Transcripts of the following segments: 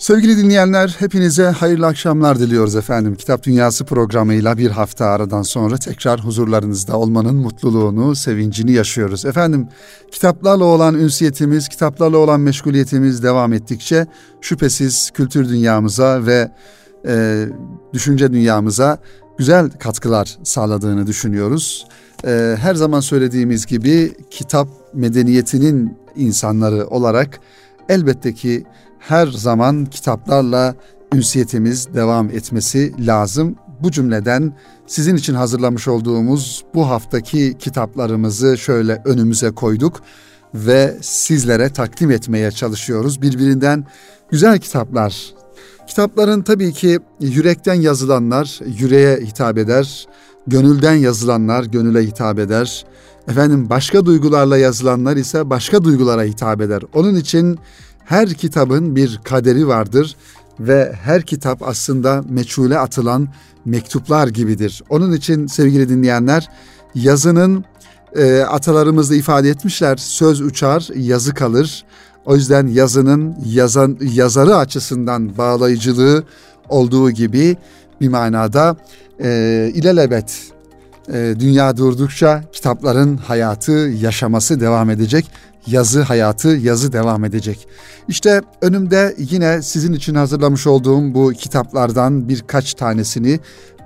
Sevgili dinleyenler, hepinize hayırlı akşamlar diliyoruz efendim. Kitap Dünyası programıyla bir hafta aradan sonra tekrar huzurlarınızda olmanın mutluluğunu, sevincini yaşıyoruz. Efendim, kitaplarla olan ünsiyetimiz, kitaplarla olan meşguliyetimiz devam ettikçe şüphesiz kültür dünyamıza ve e, düşünce dünyamıza güzel katkılar sağladığını düşünüyoruz. E, her zaman söylediğimiz gibi kitap medeniyetinin insanları olarak elbette ki her zaman kitaplarla ünsiyetimiz devam etmesi lazım. Bu cümleden sizin için hazırlamış olduğumuz bu haftaki kitaplarımızı şöyle önümüze koyduk ve sizlere takdim etmeye çalışıyoruz. Birbirinden güzel kitaplar. Kitapların tabii ki yürekten yazılanlar yüreğe hitap eder. Gönülden yazılanlar gönüle hitap eder. Efendim başka duygularla yazılanlar ise başka duygulara hitap eder. Onun için her kitabın bir kaderi vardır ve her kitap aslında meçhule atılan mektuplar gibidir. Onun için sevgili dinleyenler yazının e, atalarımız da ifade etmişler söz uçar yazı kalır. O yüzden yazının yazan yazarı açısından bağlayıcılığı olduğu gibi bir manada e, ilelebet dünya durdukça kitapların hayatı yaşaması devam edecek yazı hayatı, yazı devam edecek. İşte önümde yine sizin için hazırlamış olduğum bu kitaplardan birkaç tanesini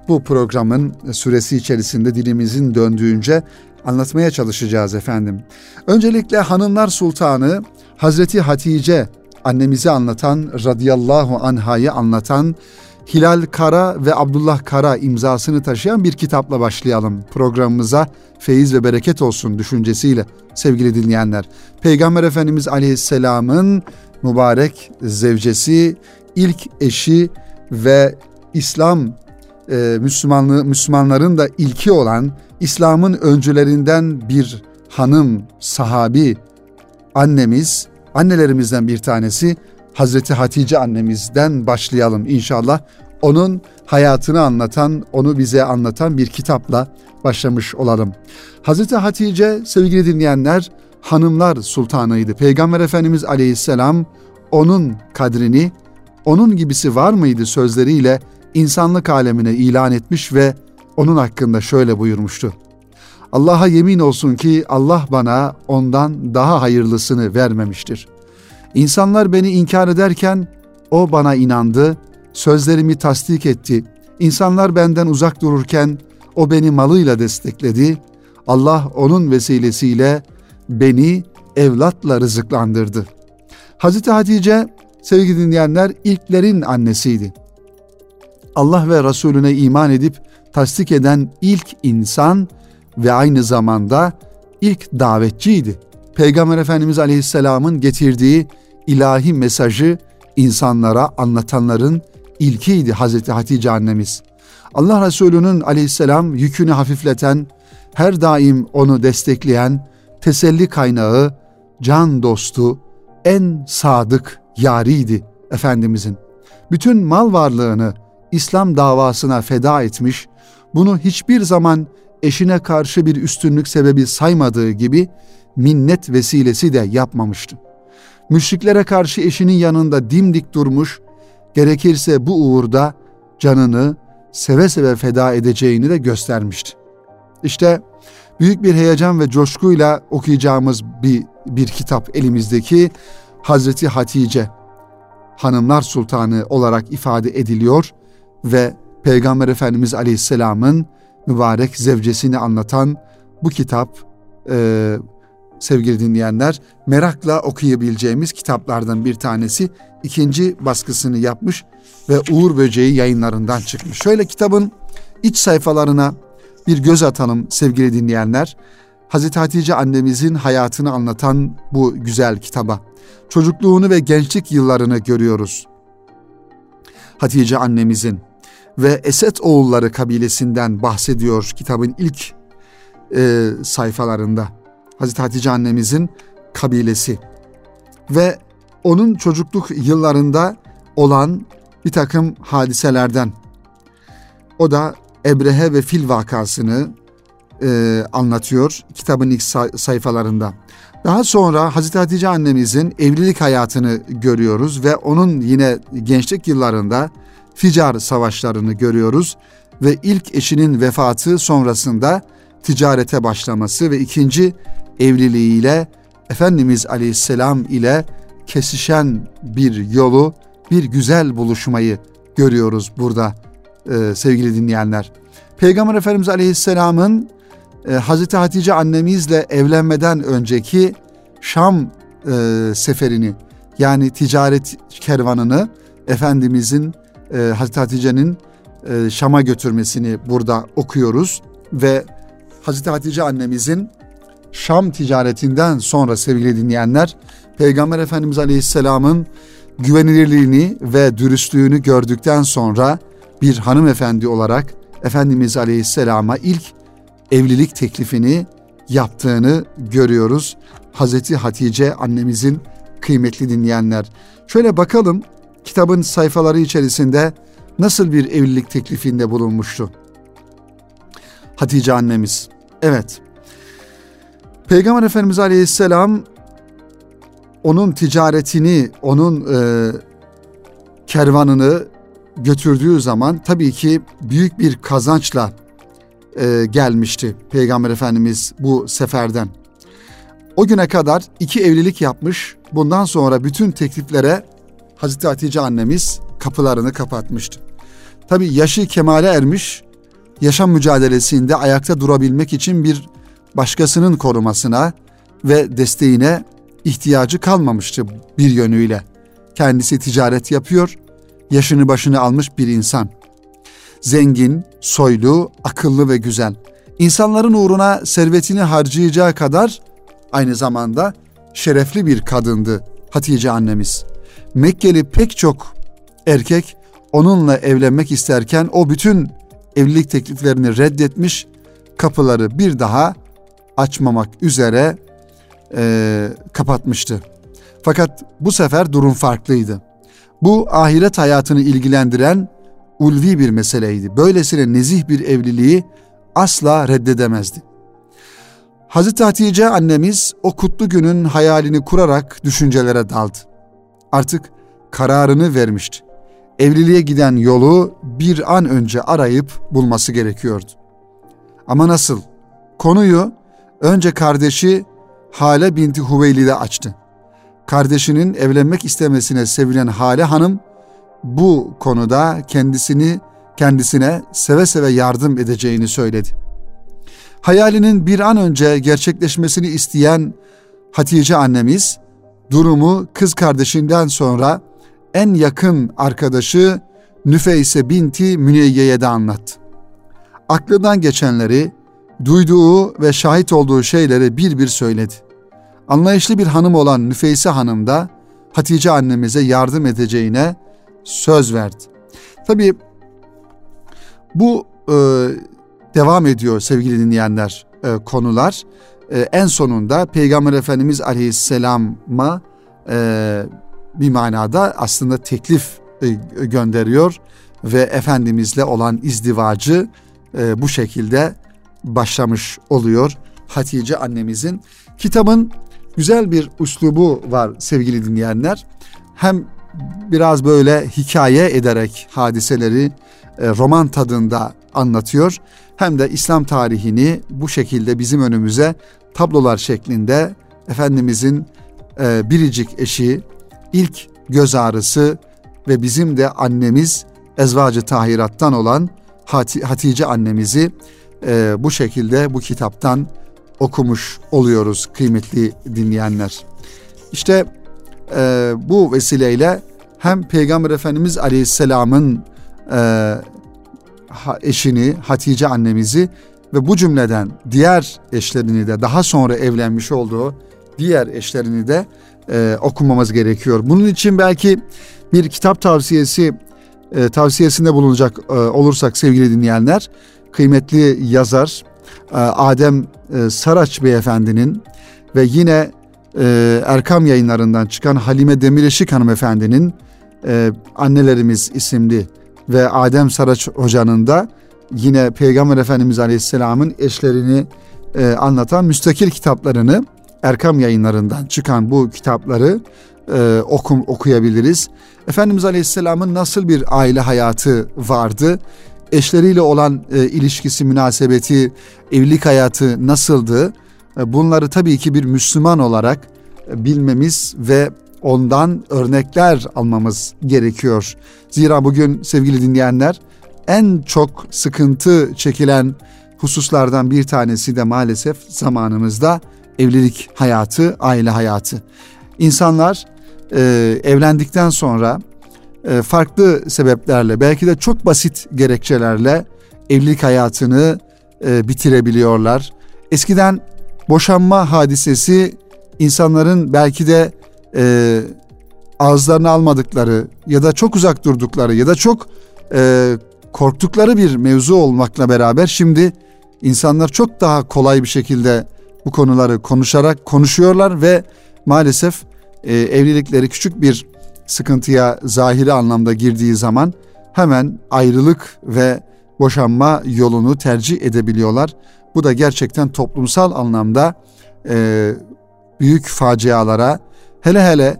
bu programın süresi içerisinde dilimizin döndüğünce anlatmaya çalışacağız efendim. Öncelikle Hanımlar Sultanı Hazreti Hatice annemizi anlatan radıyallahu anhayı anlatan Hilal Kara ve Abdullah Kara imzasını taşıyan bir kitapla başlayalım programımıza. Feyiz ve bereket olsun düşüncesiyle sevgili dinleyenler. Peygamber Efendimiz Aleyhisselam'ın mübarek zevcesi, ilk eşi ve İslam e, Müslümanlığı Müslümanların da ilki olan İslam'ın öncülerinden bir hanım, sahabi annemiz, annelerimizden bir tanesi Hazreti Hatice annemizden başlayalım inşallah. Onun hayatını anlatan, onu bize anlatan bir kitapla başlamış olalım. Hazreti Hatice sevgili dinleyenler hanımlar sultanıydı. Peygamber Efendimiz aleyhisselam onun kadrini, onun gibisi var mıydı sözleriyle insanlık alemine ilan etmiş ve onun hakkında şöyle buyurmuştu. Allah'a yemin olsun ki Allah bana ondan daha hayırlısını vermemiştir. İnsanlar beni inkar ederken o bana inandı, sözlerimi tasdik etti. İnsanlar benden uzak dururken o beni malıyla destekledi. Allah onun vesilesiyle beni evlatla rızıklandırdı. Hazreti Hatice sevgili dinleyenler ilklerin annesiydi. Allah ve Resulüne iman edip tasdik eden ilk insan ve aynı zamanda ilk davetçiydi. Peygamber Efendimiz Aleyhisselam'ın getirdiği ilahi mesajı insanlara anlatanların ilkiydi Hazreti Hatice annemiz. Allah Resulü'nün aleyhisselam yükünü hafifleten, her daim onu destekleyen, teselli kaynağı, can dostu, en sadık yariydi Efendimizin. Bütün mal varlığını İslam davasına feda etmiş, bunu hiçbir zaman eşine karşı bir üstünlük sebebi saymadığı gibi minnet vesilesi de yapmamıştı. Müşriklere karşı eşinin yanında dimdik durmuş, gerekirse bu uğurda canını seve seve feda edeceğini de göstermişti. İşte büyük bir heyecan ve coşkuyla okuyacağımız bir, bir kitap elimizdeki Hazreti Hatice Hanımlar Sultanı olarak ifade ediliyor ve Peygamber Efendimiz Aleyhisselam'ın mübarek zevcesini anlatan bu kitap sevgili dinleyenler merakla okuyabileceğimiz kitaplardan bir tanesi. ikinci baskısını yapmış ve Uğur Böceği yayınlarından çıkmış. Şöyle kitabın iç sayfalarına bir göz atalım sevgili dinleyenler. Hazreti Hatice annemizin hayatını anlatan bu güzel kitaba. Çocukluğunu ve gençlik yıllarını görüyoruz. Hatice annemizin ve Esed oğulları kabilesinden bahsediyor kitabın ilk e, sayfalarında. Hazreti Hatice annemizin kabilesi ve onun çocukluk yıllarında olan bir takım hadiselerden. O da Ebrehe ve Fil vakasını e, anlatıyor kitabın ilk sayfalarında. Daha sonra Hazreti Hatice annemizin evlilik hayatını görüyoruz ve onun yine gençlik yıllarında Ficar savaşlarını görüyoruz ve ilk eşinin vefatı sonrasında ticarete başlaması ve ikinci evliliğiyle Efendimiz Aleyhisselam ile kesişen bir yolu, bir güzel buluşmayı görüyoruz burada e, sevgili dinleyenler. Peygamber Efendimiz Aleyhisselam'ın e, Hazreti Hatice annemizle evlenmeden önceki Şam e, seferini yani ticaret kervanını Efendimizin e, Hazreti Hatice'nin e, Şam'a götürmesini burada okuyoruz ve Hazreti Hatice annemizin Şam ticaretinden sonra sevgili dinleyenler Peygamber Efendimiz Aleyhisselam'ın güvenilirliğini ve dürüstlüğünü gördükten sonra bir hanımefendi olarak Efendimiz Aleyhisselam'a ilk evlilik teklifini yaptığını görüyoruz. Hazreti Hatice annemizin kıymetli dinleyenler. Şöyle bakalım kitabın sayfaları içerisinde nasıl bir evlilik teklifinde bulunmuştu? Hatice annemiz. Evet. Peygamber Efendimiz Aleyhisselam onun ticaretini, onun e, kervanını götürdüğü zaman tabii ki büyük bir kazançla e, gelmişti Peygamber Efendimiz bu seferden. O güne kadar iki evlilik yapmış, bundan sonra bütün tekliflere Hazreti Hatice annemiz kapılarını kapatmıştı. Tabii yaşı kemale ermiş, yaşam mücadelesinde ayakta durabilmek için bir başkasının korumasına ve desteğine ihtiyacı kalmamıştı bir yönüyle. Kendisi ticaret yapıyor, yaşını başını almış bir insan. Zengin, soylu, akıllı ve güzel. İnsanların uğruna servetini harcayacağı kadar aynı zamanda şerefli bir kadındı Hatice annemiz. Mekkeli pek çok erkek onunla evlenmek isterken o bütün evlilik tekliflerini reddetmiş, kapıları bir daha açmamak üzere e, kapatmıştı. Fakat bu sefer durum farklıydı. Bu ahiret hayatını ilgilendiren ulvi bir meseleydi. Böylesine nezih bir evliliği asla reddedemezdi. Hazreti Hatice annemiz o kutlu günün hayalini kurarak düşüncelere daldı. Artık kararını vermişti. Evliliğe giden yolu bir an önce arayıp bulması gerekiyordu. Ama nasıl? Konuyu önce kardeşi Hale binti Hüveylid'e açtı. Kardeşinin evlenmek istemesine sevilen Hale Hanım bu konuda kendisini kendisine seve seve yardım edeceğini söyledi. Hayalinin bir an önce gerçekleşmesini isteyen Hatice annemiz durumu kız kardeşinden sonra en yakın arkadaşı Nüfeyse binti Müneyye'ye de anlattı. Aklından geçenleri, duyduğu ve şahit olduğu şeyleri bir bir söyledi. Anlayışlı bir hanım olan Nüfeyse Hanım da Hatice annemize yardım edeceğine söz verdi. Tabii bu e, devam ediyor sevgili dinleyenler e, konular. E, en sonunda Peygamber Efendimiz Aleyhisselam'a e, bir manada aslında teklif e, gönderiyor ve Efendimizle olan izdivacı e, bu şekilde başlamış oluyor Hatice annemizin. Kitabın güzel bir üslubu var sevgili dinleyenler. Hem biraz böyle hikaye ederek hadiseleri e, roman tadında anlatıyor. Hem de İslam tarihini bu şekilde bizim önümüze tablolar şeklinde Efendimizin e, biricik eşi, ilk göz ağrısı ve bizim de annemiz Ezvacı Tahirat'tan olan Hatice annemizi e, bu şekilde bu kitaptan okumuş oluyoruz kıymetli dinleyenler. İşte e, bu vesileyle hem Peygamber Efendimiz Aleyhisselam'ın e, eşini Hatice annemizi ve bu cümleden diğer eşlerini de daha sonra evlenmiş olduğu diğer eşlerini de e, okumamız gerekiyor. Bunun için belki bir kitap tavsiyesi e, tavsiyesinde bulunacak e, olursak sevgili dinleyenler kıymetli yazar e, Adem e, Saraç beyefendinin ve yine e, Erkam yayınlarından çıkan Halime Demireşik hanımefendinin Annelerimiz isimli ve Adem Saraç hocanın da yine Peygamber Efendimiz Aleyhisselam'ın eşlerini anlatan müstakil kitaplarını Erkam yayınlarından çıkan bu kitapları okum, okuyabiliriz. Efendimiz Aleyhisselam'ın nasıl bir aile hayatı vardı? Eşleriyle olan e, ilişkisi, münasebeti, evlilik hayatı nasıldı? E, bunları tabii ki bir Müslüman olarak e, bilmemiz ve ondan örnekler almamız gerekiyor. Zira bugün sevgili dinleyenler en çok sıkıntı çekilen hususlardan bir tanesi de maalesef zamanımızda evlilik hayatı, aile hayatı. İnsanlar e, evlendikten sonra farklı sebeplerle belki de çok basit gerekçelerle evlilik hayatını e, bitirebiliyorlar. Eskiden boşanma hadisesi insanların belki de e, ağızlarını almadıkları ya da çok uzak durdukları ya da çok e, korktukları bir mevzu olmakla beraber şimdi insanlar çok daha kolay bir şekilde bu konuları konuşarak konuşuyorlar ve maalesef e, evlilikleri küçük bir sıkıntıya zahiri anlamda girdiği zaman hemen ayrılık ve boşanma yolunu tercih edebiliyorlar. Bu da gerçekten toplumsal anlamda e, büyük facialara hele hele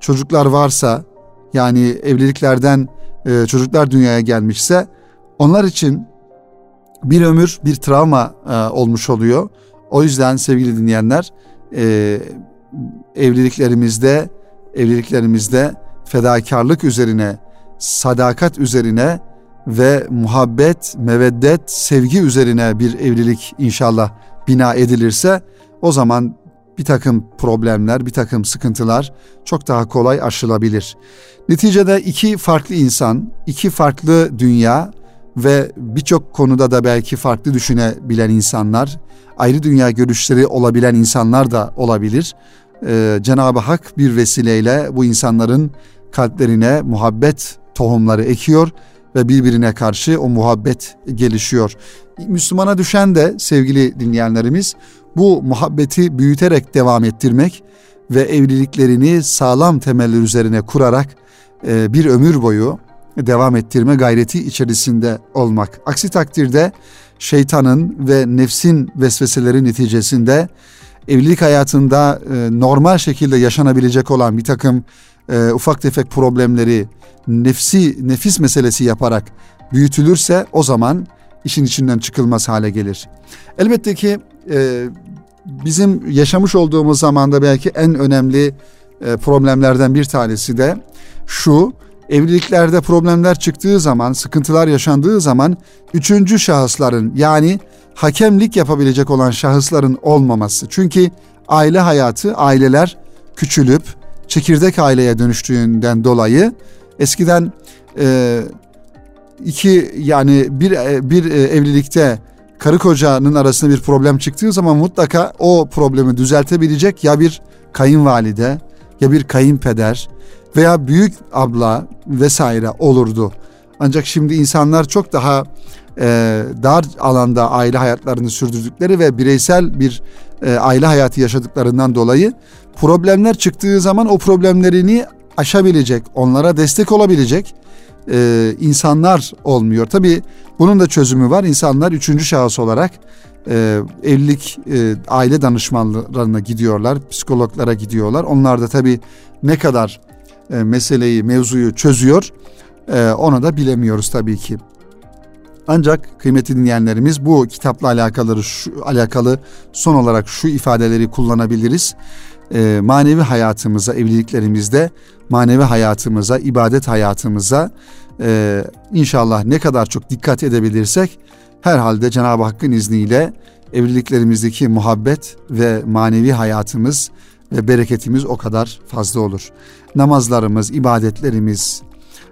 çocuklar varsa yani evliliklerden e, çocuklar dünyaya gelmişse onlar için bir ömür bir travma e, olmuş oluyor. O yüzden sevgili dinleyenler e, evliliklerimizde evliliklerimizde fedakarlık üzerine, sadakat üzerine ve muhabbet, meveddet, sevgi üzerine bir evlilik inşallah bina edilirse o zaman bir takım problemler, bir takım sıkıntılar çok daha kolay aşılabilir. Neticede iki farklı insan, iki farklı dünya ve birçok konuda da belki farklı düşünebilen insanlar, ayrı dünya görüşleri olabilen insanlar da olabilir. Ee, Cenab-ı Hak bir vesileyle bu insanların kalplerine muhabbet tohumları ekiyor ve birbirine karşı o muhabbet gelişiyor. Müslümana düşen de sevgili dinleyenlerimiz bu muhabbeti büyüterek devam ettirmek ve evliliklerini sağlam temeller üzerine kurarak e, bir ömür boyu devam ettirme gayreti içerisinde olmak. Aksi takdirde şeytanın ve nefsin vesveseleri neticesinde evlilik hayatında e, normal şekilde yaşanabilecek olan bir takım e, ufak tefek problemleri nefsi nefis meselesi yaparak büyütülürse o zaman işin içinden çıkılmaz hale gelir. Elbette ki e, bizim yaşamış olduğumuz zamanda belki en önemli e, problemlerden bir tanesi de şu evliliklerde problemler çıktığı zaman, sıkıntılar yaşandığı zaman üçüncü şahısların yani hakemlik yapabilecek olan şahısların olmaması. Çünkü aile hayatı, aileler küçülüp çekirdek aileye dönüştüğünden dolayı eskiden e, iki yani bir e, bir e, evlilikte karı kocanın arasında bir problem çıktığı zaman mutlaka o problemi düzeltebilecek ya bir kayınvalide ya bir kayınpeder veya büyük abla vesaire olurdu. Ancak şimdi insanlar çok daha e, dar alanda aile hayatlarını sürdürdükleri ve bireysel bir e, aile hayatı yaşadıklarından dolayı problemler çıktığı zaman o problemlerini aşabilecek, onlara destek olabilecek e, insanlar olmuyor. Tabii bunun da çözümü var. İnsanlar üçüncü şahıs olarak e, evlilik e, aile danışmanlarına gidiyorlar, psikologlara gidiyorlar. Onlar da tabii ne kadar e, meseleyi, mevzuyu çözüyor e, onu da bilemiyoruz tabii ki. Ancak kıymetli dinleyenlerimiz bu kitapla alakalı şu, alakalı son olarak şu ifadeleri kullanabiliriz. E, manevi hayatımıza, evliliklerimizde manevi hayatımıza, ibadet hayatımıza e, inşallah ne kadar çok dikkat edebilirsek herhalde Cenab-ı Hakk'ın izniyle evliliklerimizdeki muhabbet ve manevi hayatımız ve bereketimiz o kadar fazla olur. Namazlarımız, ibadetlerimiz,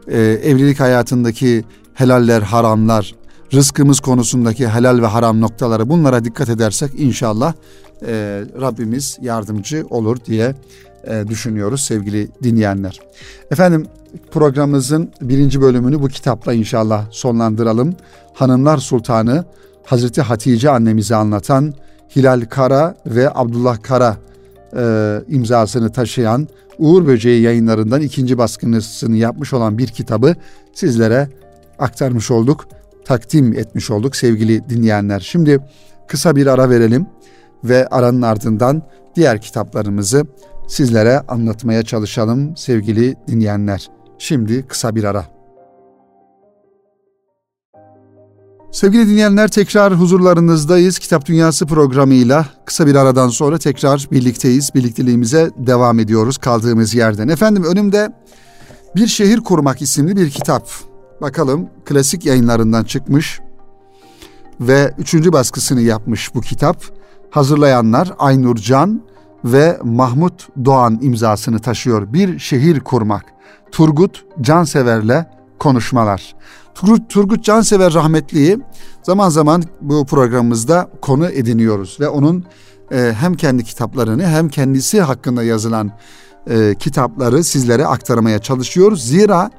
e, evlilik hayatındaki helaller, haramlar, rızkımız konusundaki helal ve haram noktaları bunlara dikkat edersek inşallah e, Rabbimiz yardımcı olur diye e, düşünüyoruz sevgili dinleyenler. Efendim programımızın birinci bölümünü bu kitapla inşallah sonlandıralım. Hanımlar Sultanı Hazreti Hatice annemize anlatan Hilal Kara ve Abdullah Kara e, imzasını taşıyan Uğur Böceği yayınlarından ikinci baskısını yapmış olan bir kitabı sizlere aktarmış olduk, takdim etmiş olduk sevgili dinleyenler. Şimdi kısa bir ara verelim. ve aranın ardından diğer kitaplarımızı sizlere anlatmaya çalışalım sevgili dinleyenler. Şimdi kısa bir ara. Sevgili dinleyenler tekrar huzurlarınızdayız. Kitap Dünyası programıyla kısa bir aradan sonra tekrar birlikteyiz. Birlikteliğimize devam ediyoruz kaldığımız yerden. Efendim önümde Bir Şehir Kurmak isimli bir kitap. Bakalım klasik yayınlarından çıkmış ve üçüncü baskısını yapmış bu kitap. Hazırlayanlar Aynur Can ve Mahmut Doğan imzasını taşıyor. Bir Şehir Kurmak. Turgut Cansever'le konuşmalar. Turgut, Turgut Cansever rahmetliyi zaman zaman bu programımızda konu ediniyoruz ve onun e, hem kendi kitaplarını hem kendisi hakkında yazılan e, kitapları sizlere aktarmaya çalışıyoruz. Zira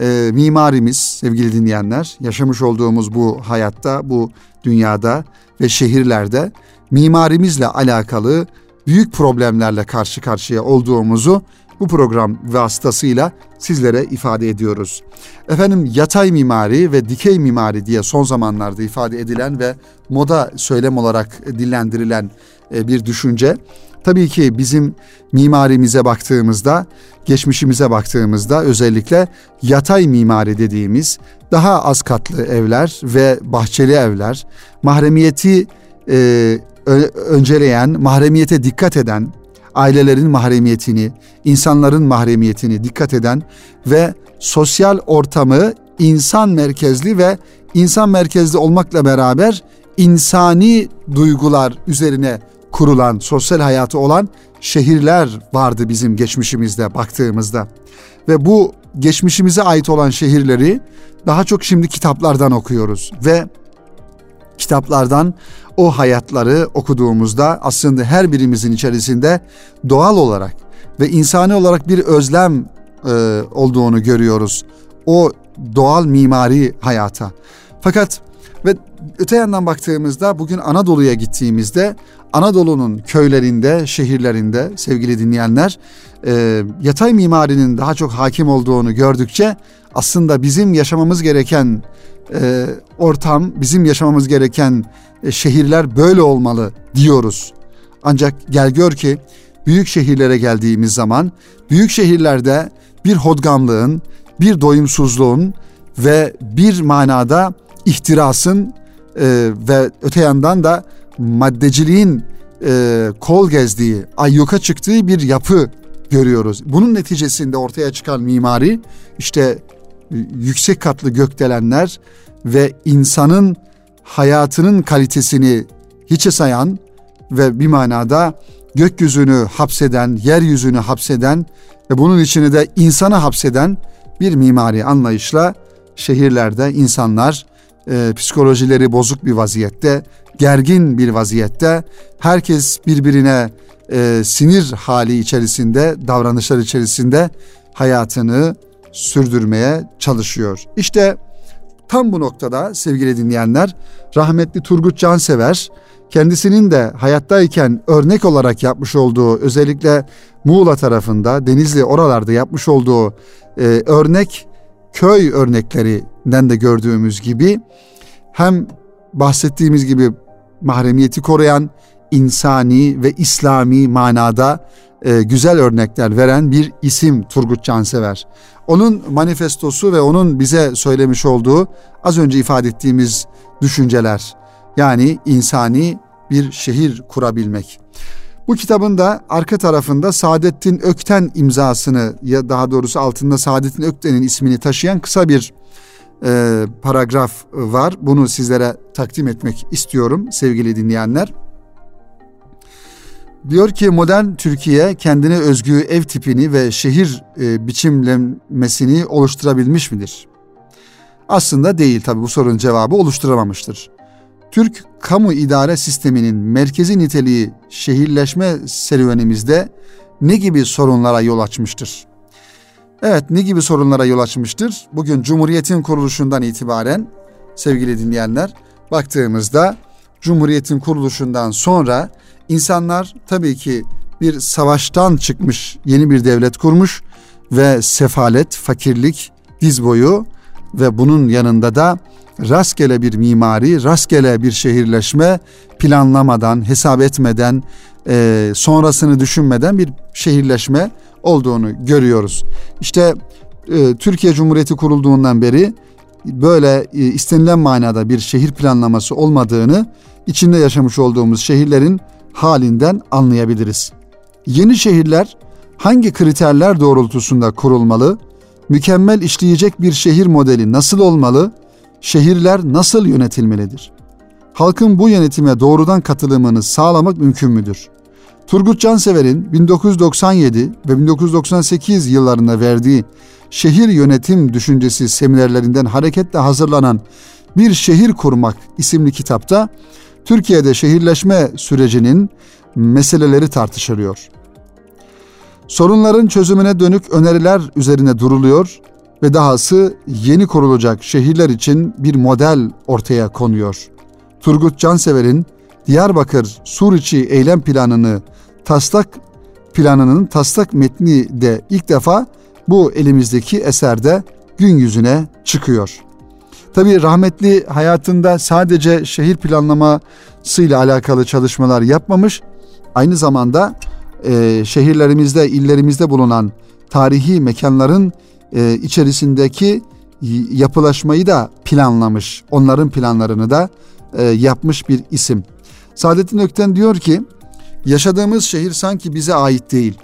e, mimarimiz sevgili dinleyenler yaşamış olduğumuz bu hayatta bu dünyada ve şehirlerde mimarimizle alakalı büyük problemlerle karşı karşıya olduğumuzu bu program vasıtasıyla sizlere ifade ediyoruz. Efendim yatay mimari ve dikey mimari diye son zamanlarda ifade edilen ve moda söylem olarak dillendirilen e, bir düşünce. Tabii ki bizim mimarimize baktığımızda, geçmişimize baktığımızda özellikle yatay mimari dediğimiz daha az katlı evler ve bahçeli evler, mahremiyeti e, önceleyen, mahremiyete dikkat eden, ailelerin mahremiyetini, insanların mahremiyetini dikkat eden ve sosyal ortamı insan merkezli ve insan merkezli olmakla beraber insani duygular üzerine kurulan, sosyal hayatı olan şehirler vardı bizim geçmişimizde baktığımızda. Ve bu geçmişimize ait olan şehirleri daha çok şimdi kitaplardan okuyoruz ve kitaplardan o hayatları okuduğumuzda aslında her birimizin içerisinde doğal olarak ve insani olarak bir özlem e, olduğunu görüyoruz. O doğal mimari hayata. Fakat ve öte yandan baktığımızda bugün Anadolu'ya gittiğimizde Anadolu'nun köylerinde, şehirlerinde sevgili dinleyenler e, yatay mimarinin daha çok hakim olduğunu gördükçe aslında bizim yaşamamız gereken e, ortam, bizim yaşamamız gereken e, şehirler böyle olmalı diyoruz. Ancak gel gör ki büyük şehirlere geldiğimiz zaman büyük şehirlerde bir hodgamlığın, bir doyumsuzluğun ve bir manada ihtirasın e, ve öte yandan da maddeciliğin e, kol gezdiği, ayyuka çıktığı bir yapı görüyoruz. Bunun neticesinde ortaya çıkan mimari işte yüksek katlı gökdelenler ve insanın hayatının kalitesini hiçe sayan ve bir manada gökyüzünü hapseden, yeryüzünü hapseden ve bunun içine de insanı hapseden bir mimari anlayışla şehirlerde insanlar e, psikolojileri bozuk bir vaziyette, gergin bir vaziyette, herkes birbirine e, sinir hali içerisinde, davranışlar içerisinde hayatını sürdürmeye çalışıyor. İşte tam bu noktada sevgili dinleyenler rahmetli Turgut Cansever kendisinin de hayattayken örnek olarak yapmış olduğu özellikle Muğla tarafında Denizli oralarda yapmış olduğu e, örnek köy örneklerinden de gördüğümüz gibi hem bahsettiğimiz gibi mahremiyeti koruyan insani ve İslami manada e, güzel örnekler veren bir isim Turgut Cansever. Onun manifestosu ve onun bize söylemiş olduğu az önce ifade ettiğimiz düşünceler yani insani bir şehir kurabilmek. Bu kitabın da arka tarafında Saadettin Ökten imzasını ya daha doğrusu altında Saadettin Ökten'in ismini taşıyan kısa bir e, paragraf var. Bunu sizlere takdim etmek istiyorum sevgili dinleyenler. Diyor ki modern Türkiye kendine özgü ev tipini ve şehir e, biçimlemesini oluşturabilmiş midir? Aslında değil tabi bu sorunun cevabı oluşturamamıştır. Türk kamu idare sisteminin merkezi niteliği şehirleşme serüvenimizde ne gibi sorunlara yol açmıştır? Evet ne gibi sorunlara yol açmıştır? Bugün Cumhuriyet'in kuruluşundan itibaren sevgili dinleyenler baktığımızda Cumhuriyet'in kuruluşundan sonra insanlar tabii ki bir savaştan çıkmış yeni bir devlet kurmuş ve sefalet, fakirlik diz boyu ve bunun yanında da rastgele bir mimari, rastgele bir şehirleşme planlamadan, hesap etmeden, e, sonrasını düşünmeden bir şehirleşme olduğunu görüyoruz. İşte e, Türkiye Cumhuriyeti kurulduğundan beri böyle e, istenilen manada bir şehir planlaması olmadığını içinde yaşamış olduğumuz şehirlerin halinden anlayabiliriz. Yeni şehirler hangi kriterler doğrultusunda kurulmalı? Mükemmel işleyecek bir şehir modeli nasıl olmalı? Şehirler nasıl yönetilmelidir? Halkın bu yönetime doğrudan katılımını sağlamak mümkün müdür? Turgut Cansever'in 1997 ve 1998 yıllarında verdiği şehir yönetim düşüncesi seminerlerinden hareketle hazırlanan Bir Şehir Kurmak isimli kitapta Türkiye'de şehirleşme sürecinin meseleleri tartışılıyor. Sorunların çözümüne dönük öneriler üzerine duruluyor ve dahası yeni kurulacak şehirler için bir model ortaya konuyor. Turgut Cansever'in Diyarbakır Suriçi eylem planını taslak planının taslak metni de ilk defa bu elimizdeki eserde gün yüzüne çıkıyor. Tabi rahmetli hayatında sadece şehir planlamasıyla alakalı çalışmalar yapmamış, aynı zamanda e, şehirlerimizde, illerimizde bulunan tarihi mekanların e, içerisindeki yapılaşmayı da planlamış. Onların planlarını da e, yapmış bir isim. Saadettin Ökten diyor ki, yaşadığımız şehir sanki bize ait değil.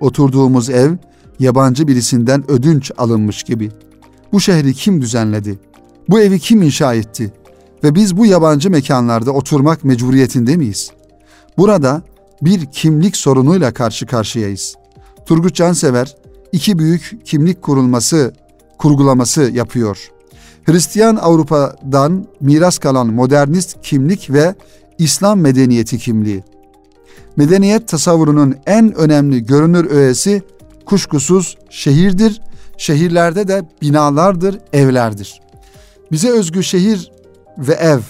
Oturduğumuz ev yabancı birisinden ödünç alınmış gibi. Bu şehri kim düzenledi? Bu evi kim inşa etti? Ve biz bu yabancı mekanlarda oturmak mecburiyetinde miyiz? Burada bir kimlik sorunuyla karşı karşıyayız. Turgut Cansever iki büyük kimlik kurulması, kurgulaması yapıyor. Hristiyan Avrupa'dan miras kalan modernist kimlik ve İslam medeniyeti kimliği. Medeniyet tasavvurunun en önemli görünür öğesi kuşkusuz şehirdir. Şehirlerde de binalardır, evlerdir. Bize özgü şehir ve ev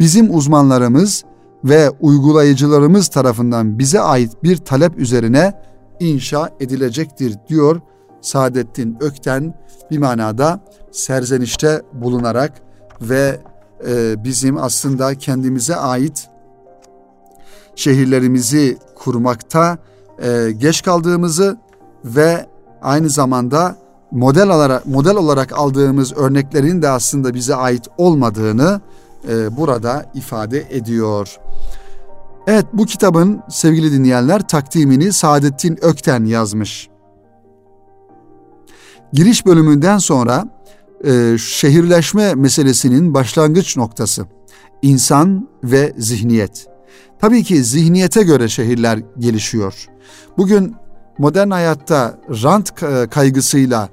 bizim uzmanlarımız ve uygulayıcılarımız tarafından bize ait bir talep üzerine inşa edilecektir diyor Saadettin Ökten bir manada serzenişte bulunarak ve e, bizim aslında kendimize ait şehirlerimizi kurmakta e, geç kaldığımızı ve aynı zamanda model olarak model olarak aldığımız örneklerin de aslında bize ait olmadığını e, burada ifade ediyor. Evet bu kitabın sevgili dinleyenler takdimini Saadettin Ökten yazmış. Giriş bölümünden sonra e, şehirleşme meselesinin başlangıç noktası insan ve zihniyet. Tabii ki zihniyete göre şehirler gelişiyor. Bugün modern hayatta rant kaygısıyla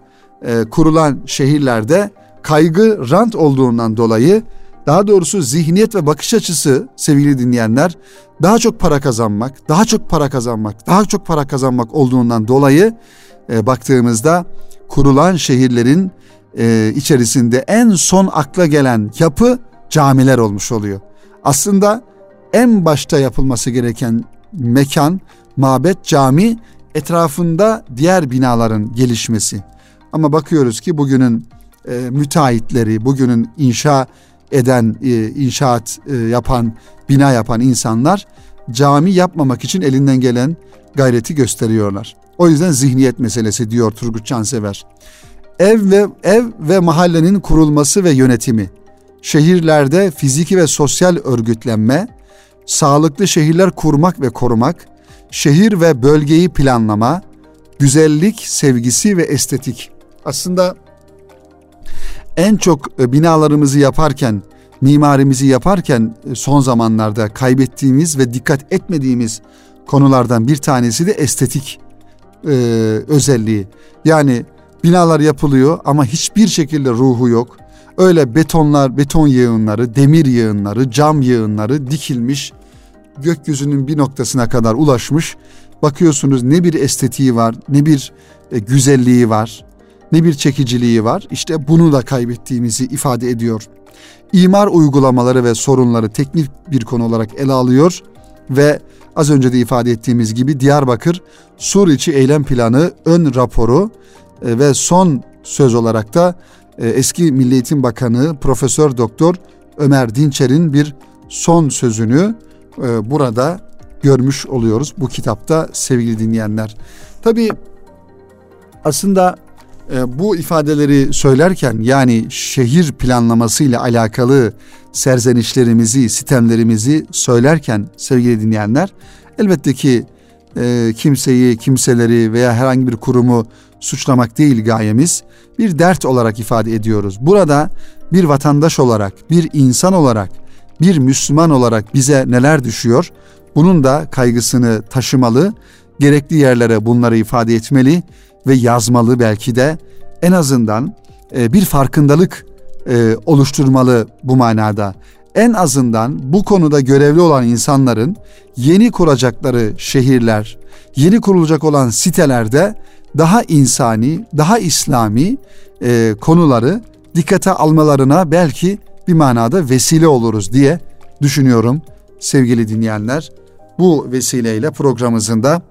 e, kurulan şehirlerde kaygı rant olduğundan dolayı daha doğrusu zihniyet ve bakış açısı sevgili dinleyenler daha çok para kazanmak, daha çok para kazanmak, daha çok para kazanmak olduğundan dolayı e, baktığımızda kurulan şehirlerin e, içerisinde en son akla gelen yapı camiler olmuş oluyor. Aslında en başta yapılması gereken mekan, mabet, cami etrafında diğer binaların gelişmesi. Ama bakıyoruz ki bugünün e, müteahhitleri, bugünün inşa eden, e, inşaat e, yapan, bina yapan insanlar cami yapmamak için elinden gelen gayreti gösteriyorlar. O yüzden zihniyet meselesi diyor Turgut Cansever. Ev ve ev ve mahallenin kurulması ve yönetimi, şehirlerde fiziki ve sosyal örgütlenme, sağlıklı şehirler kurmak ve korumak, şehir ve bölgeyi planlama, güzellik, sevgisi ve estetik. Aslında en çok e, binalarımızı yaparken, mimarimizi yaparken e, son zamanlarda kaybettiğimiz ve dikkat etmediğimiz konulardan bir tanesi de estetik e, özelliği. Yani binalar yapılıyor ama hiçbir şekilde ruhu yok. Öyle betonlar, beton yığınları, demir yığınları, cam yığınları dikilmiş, gökyüzünün bir noktasına kadar ulaşmış. Bakıyorsunuz ne bir estetiği var, ne bir e, güzelliği var, ne bir çekiciliği var. İşte bunu da kaybettiğimizi ifade ediyor. İmar uygulamaları ve sorunları teknik bir konu olarak ele alıyor ve az önce de ifade ettiğimiz gibi Diyarbakır Sur içi eylem planı ön raporu e, ve son söz olarak da e, eski Milli Eğitim Bakanı Profesör Doktor Ömer Dinçer'in bir son sözünü e, burada görmüş oluyoruz bu kitapta sevgili dinleyenler. Tabi aslında bu ifadeleri söylerken yani şehir planlaması ile alakalı serzenişlerimizi, sistemlerimizi söylerken sevgili dinleyenler elbette ki e, kimseyi, kimseleri veya herhangi bir kurumu suçlamak değil gayemiz. Bir dert olarak ifade ediyoruz. Burada bir vatandaş olarak, bir insan olarak, bir Müslüman olarak bize neler düşüyor? Bunun da kaygısını taşımalı, gerekli yerlere bunları ifade etmeli ve yazmalı belki de en azından e, bir farkındalık e, oluşturmalı bu manada. En azından bu konuda görevli olan insanların yeni kuracakları şehirler, yeni kurulacak olan sitelerde daha insani, daha İslami e, konuları dikkate almalarına belki bir manada vesile oluruz diye düşünüyorum sevgili dinleyenler. Bu vesileyle programımızın da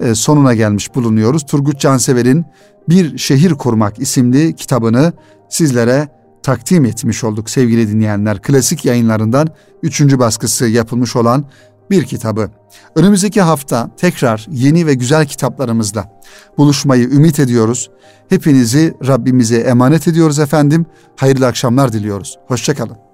e, sonuna gelmiş bulunuyoruz. Turgut Cansever'in Bir Şehir Kurmak isimli kitabını sizlere takdim etmiş olduk sevgili dinleyenler. Klasik yayınlarından üçüncü baskısı yapılmış olan bir kitabı. Önümüzdeki hafta tekrar yeni ve güzel kitaplarımızla buluşmayı ümit ediyoruz. Hepinizi Rabbimize emanet ediyoruz efendim. Hayırlı akşamlar diliyoruz. Hoşçakalın.